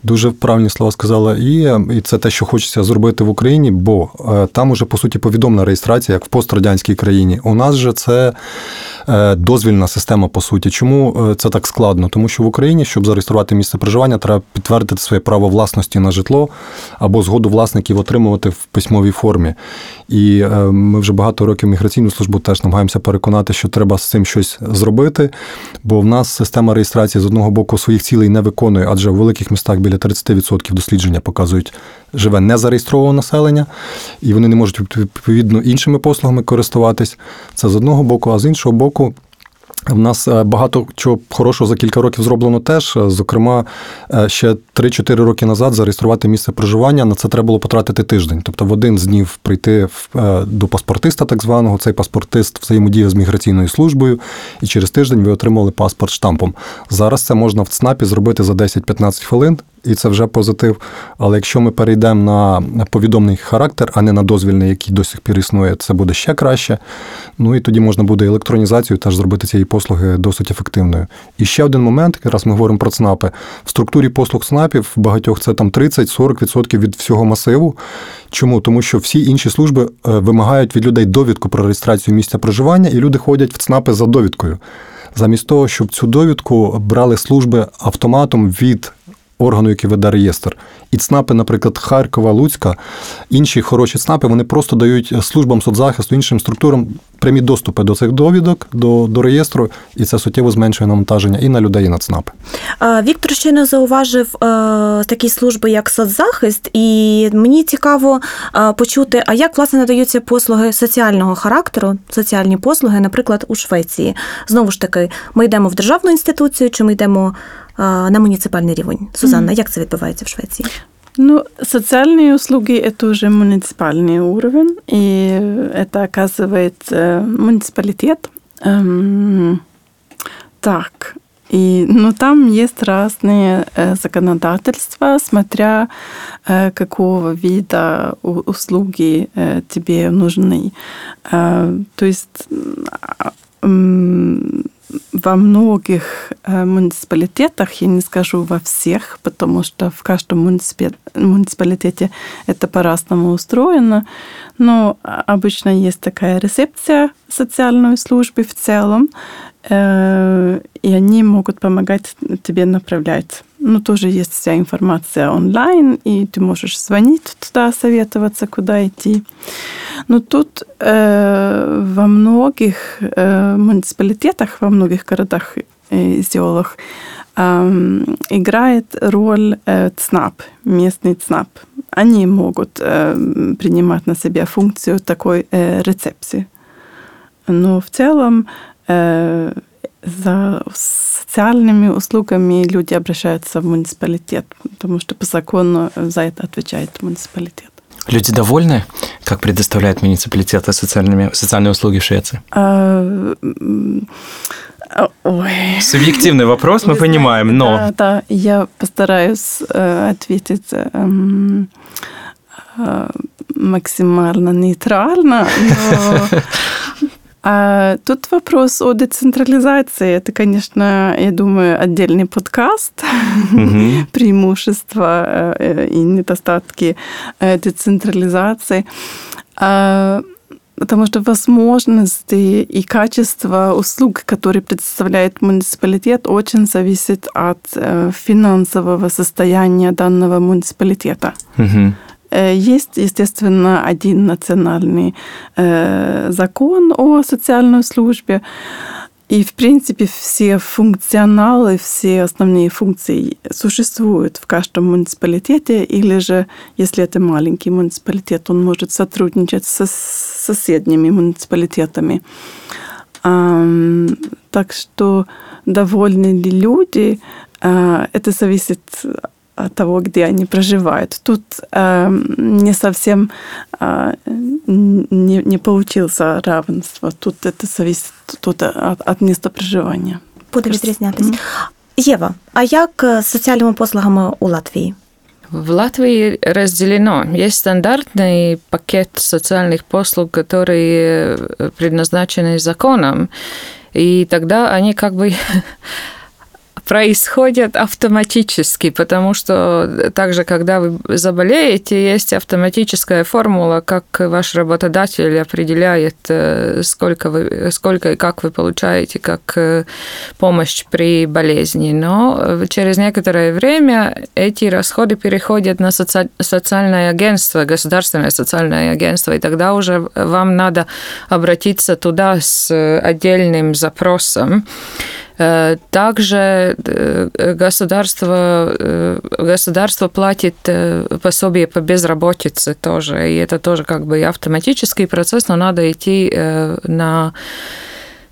Дуже правильні слова сказала Ія, і це те, що хочеться зробити в Україні, бо е, там уже по суті повідомлена реєстрація, як в пострадянській країні. У нас же це е, дозвільна система, по суті. Чому це так складно? Тому що в Україні, щоб зареєструвати місце проживання, треба підтвердити своє право власності на житло або згоду власників отримувати в письмовій формі. І е, ми вже багато років міграційну службу теж намагаємося переконати, що треба з цим щось зробити, бо в нас система реєстрації з одного боку своїх цілей не виконує, адже в великих містах біля 30% дослідження показують, живе незареєстроване населення, і вони не можуть відповідно іншими послугами користуватись. Це з одного боку, а з іншого боку. В нас е, багато чого хорошого за кілька років зроблено теж. Зокрема, е, ще 3-4 роки назад зареєструвати місце проживання на це треба було потратити тиждень. Тобто в один з днів прийти е, до паспортиста, так званого, цей паспортист взаємодіяв з міграційною службою, і через тиждень ви отримали паспорт штампом. Зараз це можна в ЦНАПі зробити за 10-15 хвилин. І це вже позитив. Але якщо ми перейдемо на повідомний характер, а не на дозвільний, який до сих пір існує, це буде ще краще. Ну і тоді можна буде електронізацію теж зробити цієї послуги досить ефективною. І ще один момент, якраз ми говоримо про ЦНАПи. В структурі послуг ЦНАПів в багатьох це там 30-40% від всього масиву. Чому? Тому що всі інші служби вимагають від людей довідку про реєстрацію місця проживання, і люди ходять в ЦНАПи за довідкою. Замість того, щоб цю довідку брали служби автоматом від органу, який веде реєстр. І ЦНАПи, наприклад, Харкова, Луцька, інші хороші ЦНАПи, вони просто дають службам соцзахисту, іншим структурам прямі доступи до цих довідок, до до реєстру, і це суттєво зменшує навантаження і на людей, і на ЦНАПи. Віктор ще не зауважив е, такі служби, як соцзахист, і мені цікаво е, почути, а як власне надаються послуги соціального характеру, соціальні послуги, наприклад, у Швеції. Знову ж таки, ми йдемо в державну інституцію, чи ми йдемо на муниципальный рівень. Сузанна, mm-hmm. як це відбувається в Швеції? Ну, социальные услуги – это уже муниципальный уровень, и это оказывает муниципалитет. Эм, так, и, ну, там есть разные э, законодательства, смотря э, какого вида услуги э, тебе нужны. Э, то есть э, во многих э, муниципалитетах, я не скажу во всех, потому что в каждом муниципалитете это по-разному устроено, но обычно есть такая рецепция социальной службы в целом, и они могут помогать тебе направлять ну, тоже есть вся информация онлайн, и ты можешь звонить туда, советоваться, куда идти. Но тут э, во многих э, муниципалитетах, во многих городах и селах э, играет роль э, ЦНАП, местный ЦНАП. Они могут э, принимать на себя функцию такой э, рецепции. Но в целом э, за социальными услугами люди обращаются в муниципалитет, потому что по закону за это отвечает муниципалитет. Люди довольны, как предоставляет муниципалитеты социальными, социальные услуги в Швеции? А, ой. Субъективный вопрос, мы Вы понимаем, знаете, но... Да, да, я постараюсь э, ответить эм, э, максимально нейтрально, но А тут вопрос о децентрализации. Это, конечно, я думаю, отдельный подкаст. Угу. Преимущества э, и недостатки э, децентрализации. А, потому что возможности и качество услуг, которые предоставляет муниципалитет, очень зависит от э, финансового состояния данного муниципалитета. Угу. Есть, естественно, один национальный закон о социальной службе, И, в принципе, все функционалы, все основные функции существуют в каждом муниципалитете, или же, если это маленький муниципалитет, он может сотрудничать со соседними муниципалитетами. Так что довольны ли люди, а, это зависит того, где они проживают. Тут э, не совсем э, не, не получился равенство. Тут это зависит тут от, от места проживання. Буде відрізнятися. Єва, а як з соціальними послугами у Латвії? В Латвии разделено. Есть стандартный пакет социальных послуг, которые предназначены законом, и тогда они как бы происходят автоматически, потому что также, когда вы заболеете, есть автоматическая формула, как ваш работодатель определяет, э, сколько, вы, сколько и как вы получаете как э, помощь при болезни. Но через некоторое время эти расходы переходят на соци... социальное агентство, государственное социальное агентство, и тогда уже вам надо обратиться туда с отдельным запросом. Э, также э, государство, э, государство платит пособие по безработице тоже, и это тоже как бы автоматический процесс, но надо идти на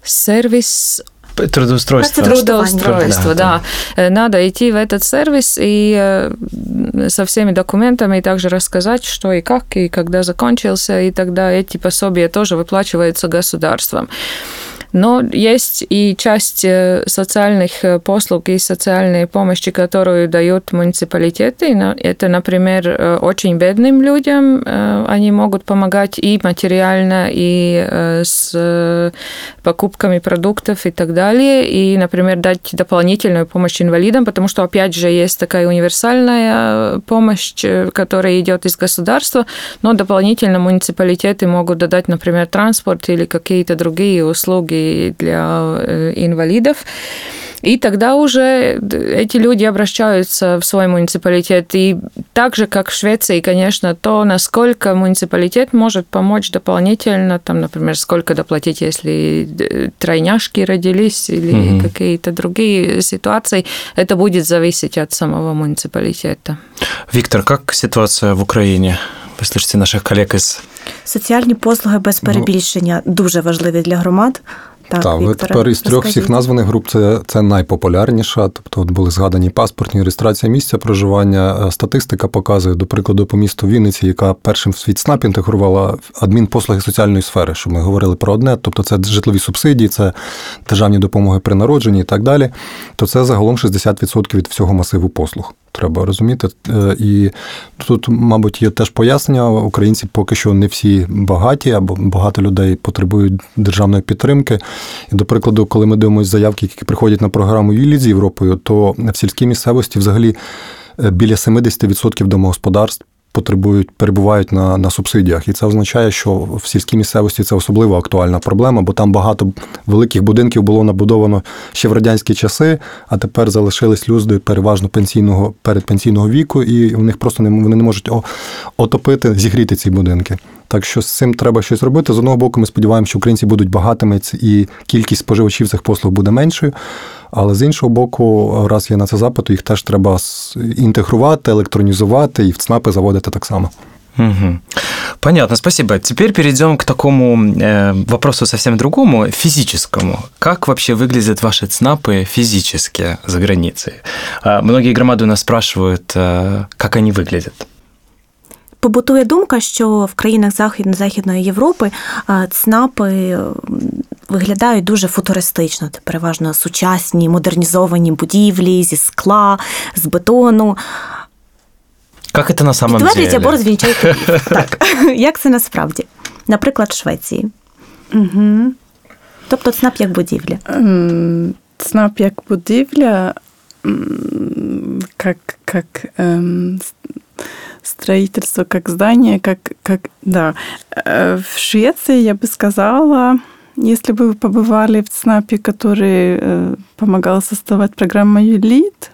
сервис Трудоустройство. Трудоустройство, да. да. Надо идти в этот сервис и со всеми документами и также рассказать, что и как, и когда закончился, и тогда эти пособия тоже выплачиваются государством. Но есть и часть э, социальных э, послуг и социальной помощи, которую дают муниципалитеты. Это, например, э, очень бедным людям. Они могут помогать и материально, и с покупками продуктов и так далее. И, например, дать дополнительную помощь инвалидам, потому что, опять же, есть такая универсальная помощь, которая идет из государства, но дополнительно муниципалитеты могут дать, например, транспорт или какие-то другие услуги для э, инвалидов. И тогда уже эти люди обращаются в свой муниципалитет. И так же, как в Швеции, конечно, то, насколько муниципалитет может помочь дополнительно, там, например, сколько доплатить, если э, тройняшки родились или угу. какие-то другие ситуации, это будет зависеть от самого муниципалитета. Виктор, как ситуация в Украине? Ви слышите наших колег із соціальні послуги без перебільшення дуже важливі для громад. Так, так ви тепер із трьох всіх названих груп це це найпопулярніша. Тобто, от були згадані паспортні реєстрація місця проживання. Е, статистика показує, до прикладу, по місту Вінниці, яка першим в світ СНАП інтегрувала адмінпослуги соціальної сфери, що ми говорили про одне, тобто це житлові субсидії, це державні допомоги при народженні і так далі. То це загалом 60% від всього масиву послуг треба розуміти. Е, і тут, мабуть, є теж пояснення. Українці поки що не всі багаті, або багато людей потребують державної підтримки. І, до прикладу, коли ми дивимося заявки, які приходять на програму Юлі з Європою, то в сільській місцевості взагалі е, біля 70% домогосподарств потребують, перебувають на на субсидіях. І це означає, що в сільській місцевості це особливо актуальна проблема, бо там багато великих будинків було набудовано ще в радянські часи, а тепер залишились люди переважно пенсійного передпенсійного віку, і у них просто не вони не можуть отопити, зігріти ці будинки. Так що з цим треба щось робити. З одного боку, ми сподіваємося, що українці будуть багатими і кількість споживачів цих послуг буде меншою. Але з іншого боку, раз є на це запит, їх теж треба інтегрувати, електронізувати і в ЦНАПи заводити так само. Угу. Понятно, спасибо. Теперь перейдем к такому э, вопросу совсем другому, физическому. Как вообще выглядят ваши ЦНАПы физически за границей? Э, многие громады у нас спрашивают, э, как они выглядят. Побутує думка, що в країнах Західно-Західної Європи ЦНАПи виглядають дуже футуристично. Це переважно сучасні модернізовані будівлі зі скла, з бетону. Як це на самом деле? або розвінчайте. Так, як це насправді? Наприклад, в Швеції. Угу. Тобто ЦНАП як будівля. ЦНАП як будівля, як, як ем, строительство, как здание, как, как да. Э, в Швеции, я бы сказала, если бы вы побывали в ЦНАПе, который э, помогал создавать программу «Юлит»,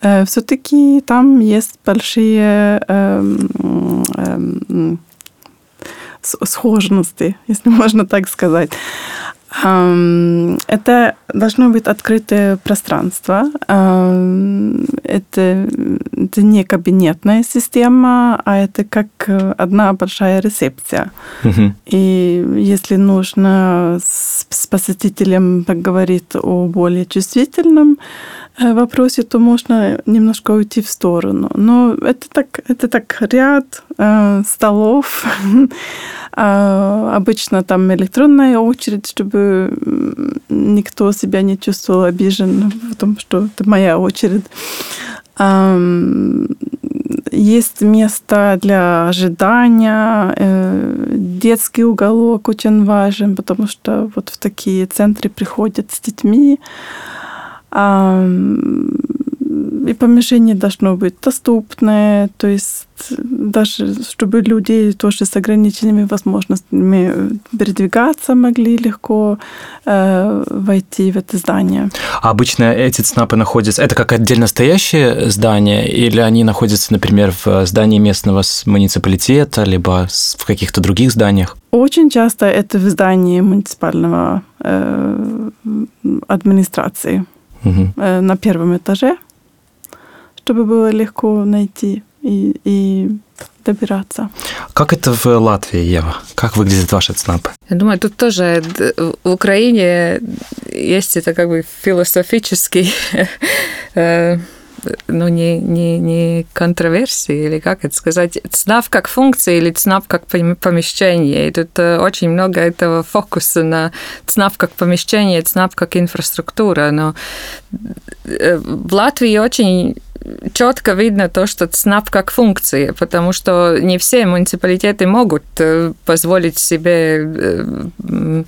э, все-таки там есть большие эм, эм, схожности, если можно так сказать. Ам, Это должно быть открытое пространство. Ам, Это, это не кабинетная система, а это как одна большая рецепция. Мгм. И если нужно с, с посетителем поговорить о более чувствительном э, вопросе, то можно немножко уйти в сторону. Но это так, это так ряд э, столов. А, Обычно там электронная очередь, чтобы никто себя не чувствовал обижен в том, что это моя очередь. Есть место для ожидания, э, детский уголок очень важен, потому что вот в такие центры приходят с детьми. И помещение должно быть доступное, то есть даже чтобы люди тоже с ограниченными возможностями передвигаться могли легко э, войти в это здание. А обычно эти ЦНАПы находятся... Это как отдельно стоящее здание, или они находятся, например, в здании местного муниципалитета, либо в каких-то других зданиях? Очень часто это в здании муниципального э, администрации Мгм. э, на первом этаже, чтобы было легко найти и, и добираться. Как это в Латвии, Ева? Как выглядят ваши ЦНАПы? Я думаю, тут тоже д- в Украине есть это как бы философический, э, ну, не, не, не контроверсии, или как это сказать, ЦНАП как функция или ЦНАП как пом- помещение. И тут э, очень много этого фокуса на ЦНАП как помещение, ЦНАП как инфраструктура. Но э, в Латвии очень четко видно то, что ЦНАП как функция, потому что не все муниципалитеты могут э, позволить себе э,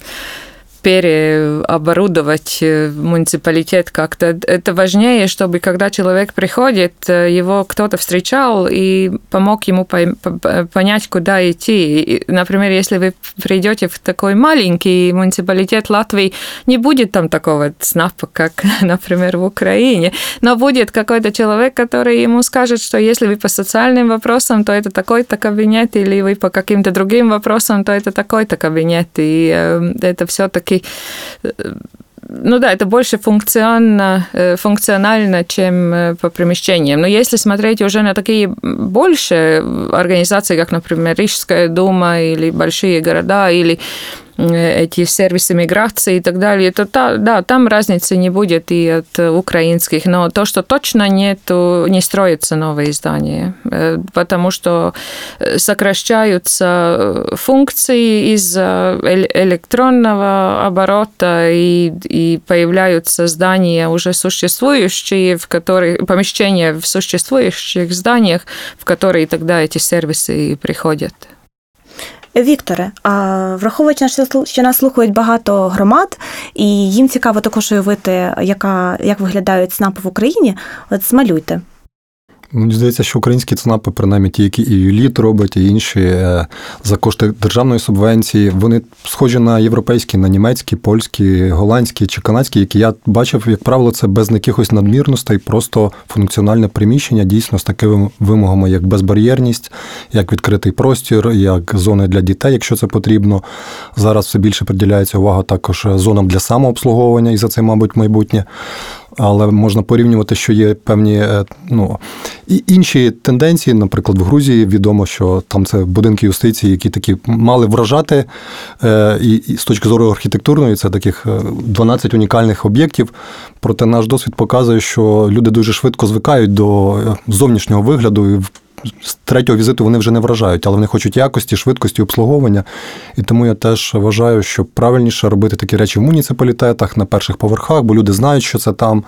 переоборудовать э, муниципалитет как-то. Это важнее, чтобы когда человек приходит, э, его кто-то встречал и помог ему понять, куда идти. Например, если вы придете в такой маленький муниципалитет Латвии, не будет там такого ЦНАПа, как, например, в Украине, но будет какой-то человек, который ему скажет, что если вы по социальным вопросам, то это такой-то кабинет, или вы по каким-то другим вопросам, то это такой-то кабинет. И э, это все-таки ну да, это больше функционально, э, функционально, чем э, по перемещениям. Но если смотреть уже на такие большие организации, как, например, Рижская дума или большие города, или э, эти сервисы миграции и так далее, то та, да, там разницы не будет и от э, украинских. Но то, что точно нету, не строятся новые здания, э, потому что э, сокращаются э, функции эль- электронного оборота и, и появляются здания уже существующие, в которые, помещения в существующих зданиях, в которые тогда эти сервисы приходят. Вікторе, а враховуючи, що слу- що нас слухають багато громад, і їм цікаво також уявити, яка, як виглядають ЦНАПи в Україні, от змалюйте. Мені здається, що українські ЦНАПи, принаймні ті, які і Юліт робить, і інші е, за кошти державної субвенції, вони схожі на європейські, на німецькі, польські, голландські чи канадські, які я бачив, як правило, це без якихось надмірностей, просто функціональне приміщення, дійсно з такими вимогами, як безбар'єрність, як відкритий простір, як зони для дітей, якщо це потрібно. Зараз все більше приділяється увага також зонам для самообслуговування, і за це, мабуть, майбутнє. Але можна порівнювати, що є певні е, ну, і інші тенденції. Наприклад, в Грузії відомо, що там це будинки юстиції, які такі мали вражати. е, І, і з точки зору архітектурної, це таких е, 12 унікальних об'єктів. Проте наш досвід показує, що люди дуже швидко звикають до е, зовнішнього вигляду. і з третього візиту вони вже не вражають, але вони хочуть якості, швидкості обслуговування. І тому я теж вважаю, що правильніше робити такі речі в муніципалітетах на перших поверхах, бо люди знають, що це там,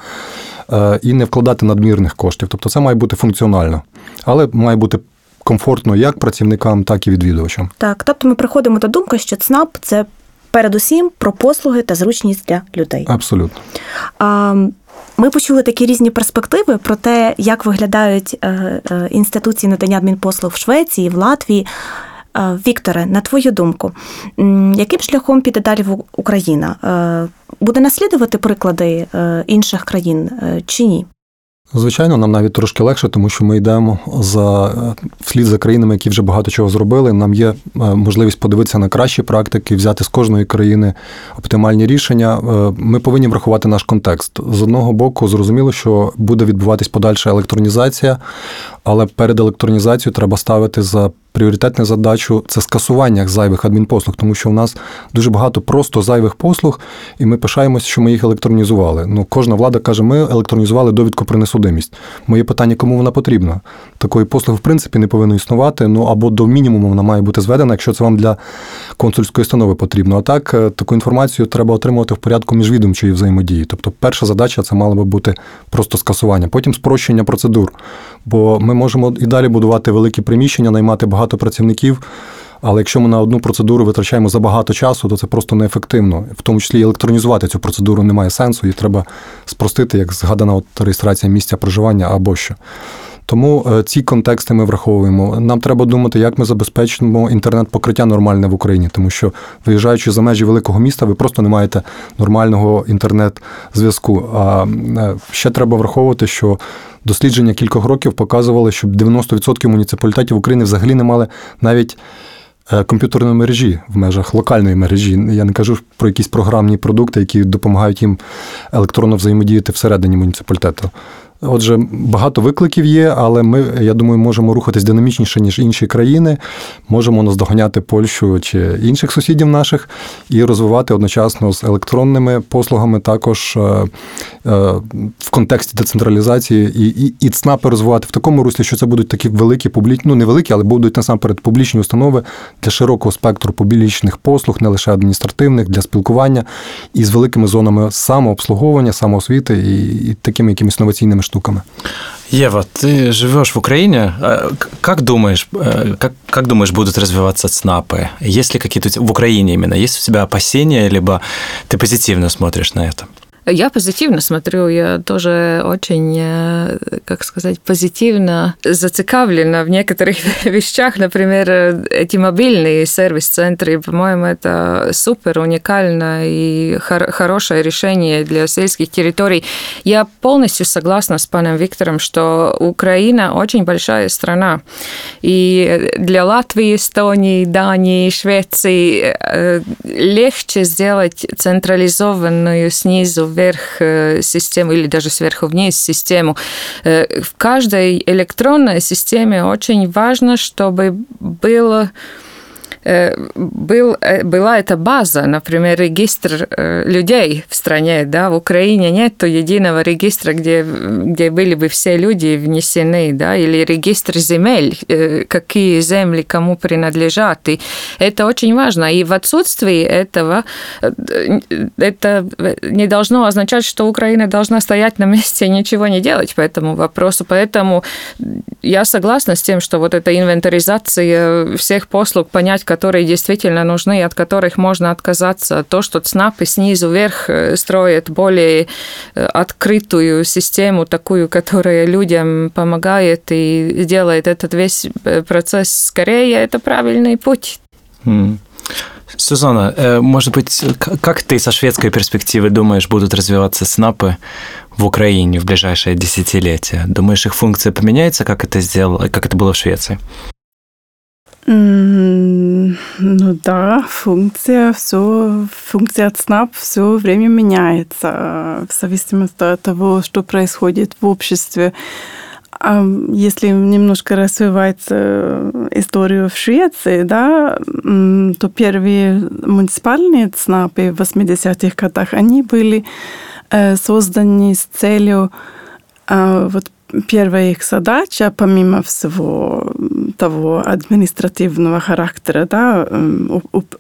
е, і не вкладати надмірних коштів. Тобто це має бути функціонально, але має бути комфортно як працівникам, так і відвідувачам. Так, тобто ми приходимо до думки, що ЦНАП це передусім про послуги та зручність для людей. Абсолютно. А, Ми почули такі різні перспективи про те, як виглядають е, е, інституції надання адмінпослуг в Швеції, в Латвії. Е, Вікторе, на твою думку, яким шляхом піде далі Україна? Буде наслідувати приклади інших країн чи ні? Звичайно, нам навіть трошки легше, тому що ми йдемо за е, вслід за країнами, які вже багато чого зробили. Нам є е, можливість подивитися на кращі практики, взяти з кожної країни оптимальні рішення. Е, Ми повинні врахувати наш контекст. З одного боку, зрозуміло, що буде відбуватись подальша електронізація, але перед електронізацією треба ставити за пріоритетну задачу це скасування зайвих адмінпослуг, тому що у нас дуже багато просто зайвих послуг, і ми пишаємося, що ми їх електронізували. Ну, кожна влада каже, ми електронізували довідку про несудимість. Моє питання, кому вона потрібна? Такої послуги, в принципі, не повинно існувати. Ну або до мінімуму вона має бути зведена, якщо це вам для консульської установи потрібно. А так, е, таку інформацію треба отримувати в порядку міжвідомчої взаємодії. Тобто, перша задача це мала би бути просто скасування, потім спрощення процедур. Бо ми можемо і далі будувати великі приміщення, наймати багато працівників. Але якщо ми на одну процедуру витрачаємо забагато часу, то це просто неефективно. В тому числі електронізувати цю процедуру немає сенсу, її треба спростити, як згадана от реєстрація місця проживання або що. Тому е, ці контексти ми враховуємо. Нам треба думати, як ми забезпечимо інтернет-покриття нормальне в Україні, тому що виїжджаючи за межі великого міста, ви просто не маєте нормального інтернет-зв'язку. А е, ще треба враховувати, що дослідження кількох років показували, що 90% муніципалітетів України взагалі не мали навіть. е, Комп'ютерної мережі в межах локальної мережі. Я не кажу про якісь програмні продукти, які допомагають їм електронно взаємодіяти всередині муніципалітету. Отже, багато викликів є, але ми, я думаю, можемо рухатись динамічніше, ніж інші країни. Можемо наздоганяти Польщу чи інших сусідів наших і розвивати одночасно з електронними послугами також е, е, в контексті децентралізації і, і, і ЦНАПи розвивати в такому руслі, що це будуть такі великі публічні, ну не великі, але будуть насамперед публічні установи для широкого спектру публічних послуг, не лише адміністративних, для спілкування і з великими зонами самообслуговування, самоосвіти і, і такими якимись інноваційними штуками. Ева, ты живешь в Украине. А Как думаешь, э, как, как думаешь, будут развиваться ЦНАПы? Есть ли какие-то в Украине именно? Есть у тебя опасения, либо ты позитивно смотришь на это? Я позитивно смотрю, я тоже очень, э, как сказать, позитивно зацикавлена в некоторых вещах. Например, эти мобильные сервис-центры, по-моему, это супер уникально и хор- хорошее решение для сельских территорий. Я полностью согласна с паном Виктором, что Украина очень большая страна. И для Латвии, Эстонии, Дании, Швеции э, легче сделать централизованную снизу вверх э, систему или даже сверху вниз систему. Э, В каждой электронной системе очень важно, чтобы было был, э, была эта база, например, регистр э, людей в стране, да, в Украине нет единого регистра, где, где были бы все люди внесены, да, или регистр земель, э, какие земли кому принадлежат, и это очень важно, и в отсутствии этого э, это не должно означать, что Украина должна стоять на месте и ничего не делать по этому вопросу, поэтому я согласна с тем, что вот эта инвентаризация всех послуг, понять, которые действительно нужны от которых можно отказаться. То, что ЦНАПы снизу вверх э, строят более э, открытую систему, такую, которая людям помогает и делает этот весь э, процесс скорее, это правильный путь. М. Сюзанна, может быть, как ты со шведской перспективы думаешь, будут развиваться СНАПы в Украине в ближайшее десятилетие? Думаешь, их функция поменяется, как это сделало, как это было в Швеции? Ну да, функция, все, функция ЦНАП все время меняется в зависимости от того, что происходит в обществе. А если немножко развивать э, историю в Швеции, да, то первые муниципальные ЦНАПы в 80-х годах, они были э, созданы с целью а, вот первая их задача, помимо всего того административного характера, да,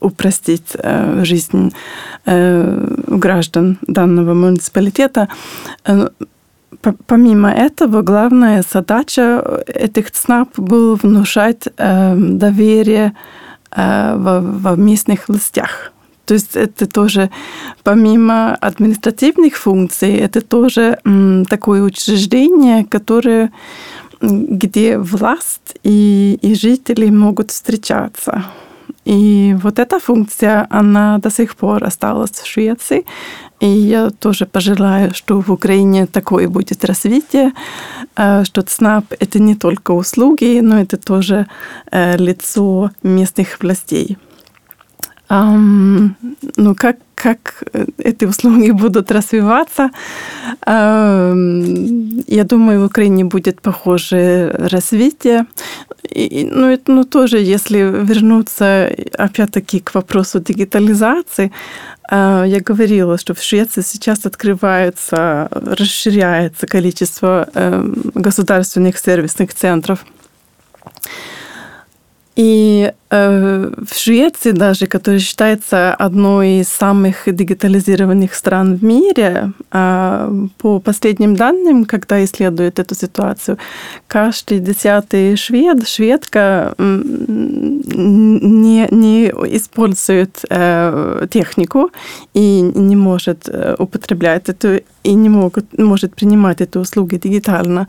упростить жизнь граждан данного муниципалитета, по- Помимо этого, главная задача этих ЦНАП была внушать э, доверие э, во местных властях. То есть это тоже, помимо административных функций, это тоже такое учреждение, которое, где власть и, и жители могут встречаться. И вот эта функция, она до сих пор осталась в Швеции. И я тоже пожелаю, что в Украине такое будет развитие, э, что ЦНАП – это не только услуги, но это тоже э, лицо местных властей. Um, ну, как, как эти услуги будут развиваться? Um, я думаю, в Украине будет похожее развитие. И, ну, это, ну, тоже, если вернуться опять-таки к вопросу дигитализации, uh, я говорила, что в Швеции сейчас открывается, расширяется количество uh, государственных сервисных центров. И э, в Швеции даже, которая считается одной из самых дигитализированных стран в мире, э, по последним данным, когда исследуют эту ситуацию, каждый десятый швед, шведка не, не использует э, технику и не может э, употреблять эту, и не могут, может принимать эти услуги дигитально.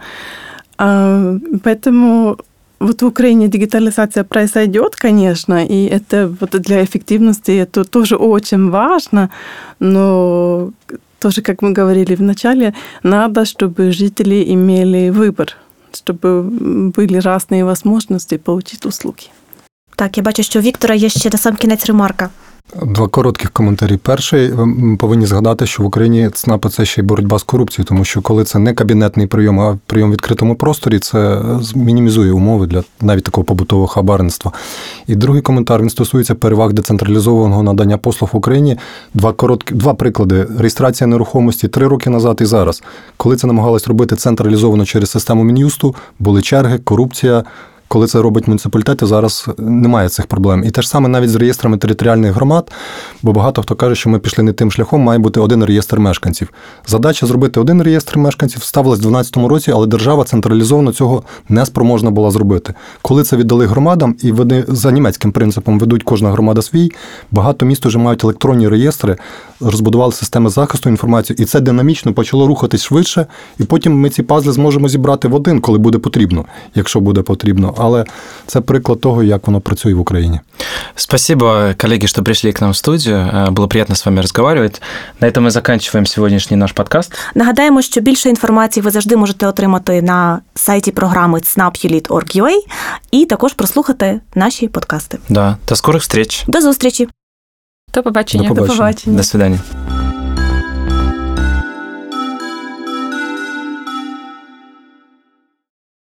Э, поэтому вот в Украине дигитализация произойдет, конечно, и это вот для эффективности это тоже очень важно, но тоже, как мы говорили в начале, надо, чтобы жители имели выбор, чтобы были разные возможности получить услуги. Так, я бачу, що у Віктора є ще на сам кінець ремарка. Два коротких коментарі. Перший, ми повинні згадати, що в Україні ЦНАП – це ще й боротьба з корупцією, тому що коли це не кабінетний прийом, а прийом в відкритому просторі, це мінімізує умови для навіть такого побутового хабарництва. І другий коментар він стосується переваг децентралізованого надання послуг в Україні. Два короткі, два приклади: реєстрація нерухомості три роки назад і зараз. Коли це намагалось робити централізовано через систему мін'юсту, були черги, корупція. Коли це робить муніципалітети, зараз немає цих проблем. І те ж саме навіть з реєстрами територіальних громад, бо багато хто каже, що ми пішли не тим шляхом, має бути один реєстр мешканців. Задача зробити один реєстр мешканців ставилась в 2012 році, але держава централізовано цього не спроможна була зробити. Коли це віддали громадам, і вони за німецьким принципом ведуть кожна громада свій, багато міст вже мають електронні реєстри, розбудували системи захисту інформації, і це динамічно почало рухатись швидше. І потім ми ці пазли зможемо зібрати в один, коли буде потрібно, якщо буде потрібно але це приклад того, як воно працює в Україні. Спасибо, коллеги, что пришли к нам в студию. Было приятно с вами разговаривать. На этом мы заканчиваем сегодняшний наш подкаст. Нагадаємо, що більше інформації ви завжди можете отримати на сайті програми snapjulit.org.ua і також прослухати наші подкасти. Да, до скорих встреч. До зустрічі. До побачення. До побачення. До побачення. До свидания.